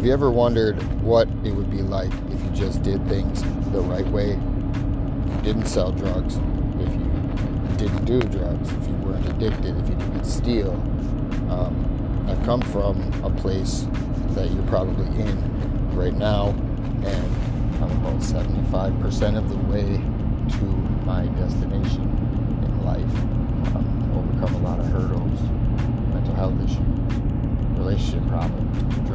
Have you ever wondered what it would be like if you just did things the right way? If you didn't sell drugs, if you didn't do drugs, if you weren't addicted, if you didn't steal. Um, I come from a place that you're probably in right now, and I'm about 75% of the way to my destination in life. Um, overcome a lot of hurdles, mental health issues, relationship problems,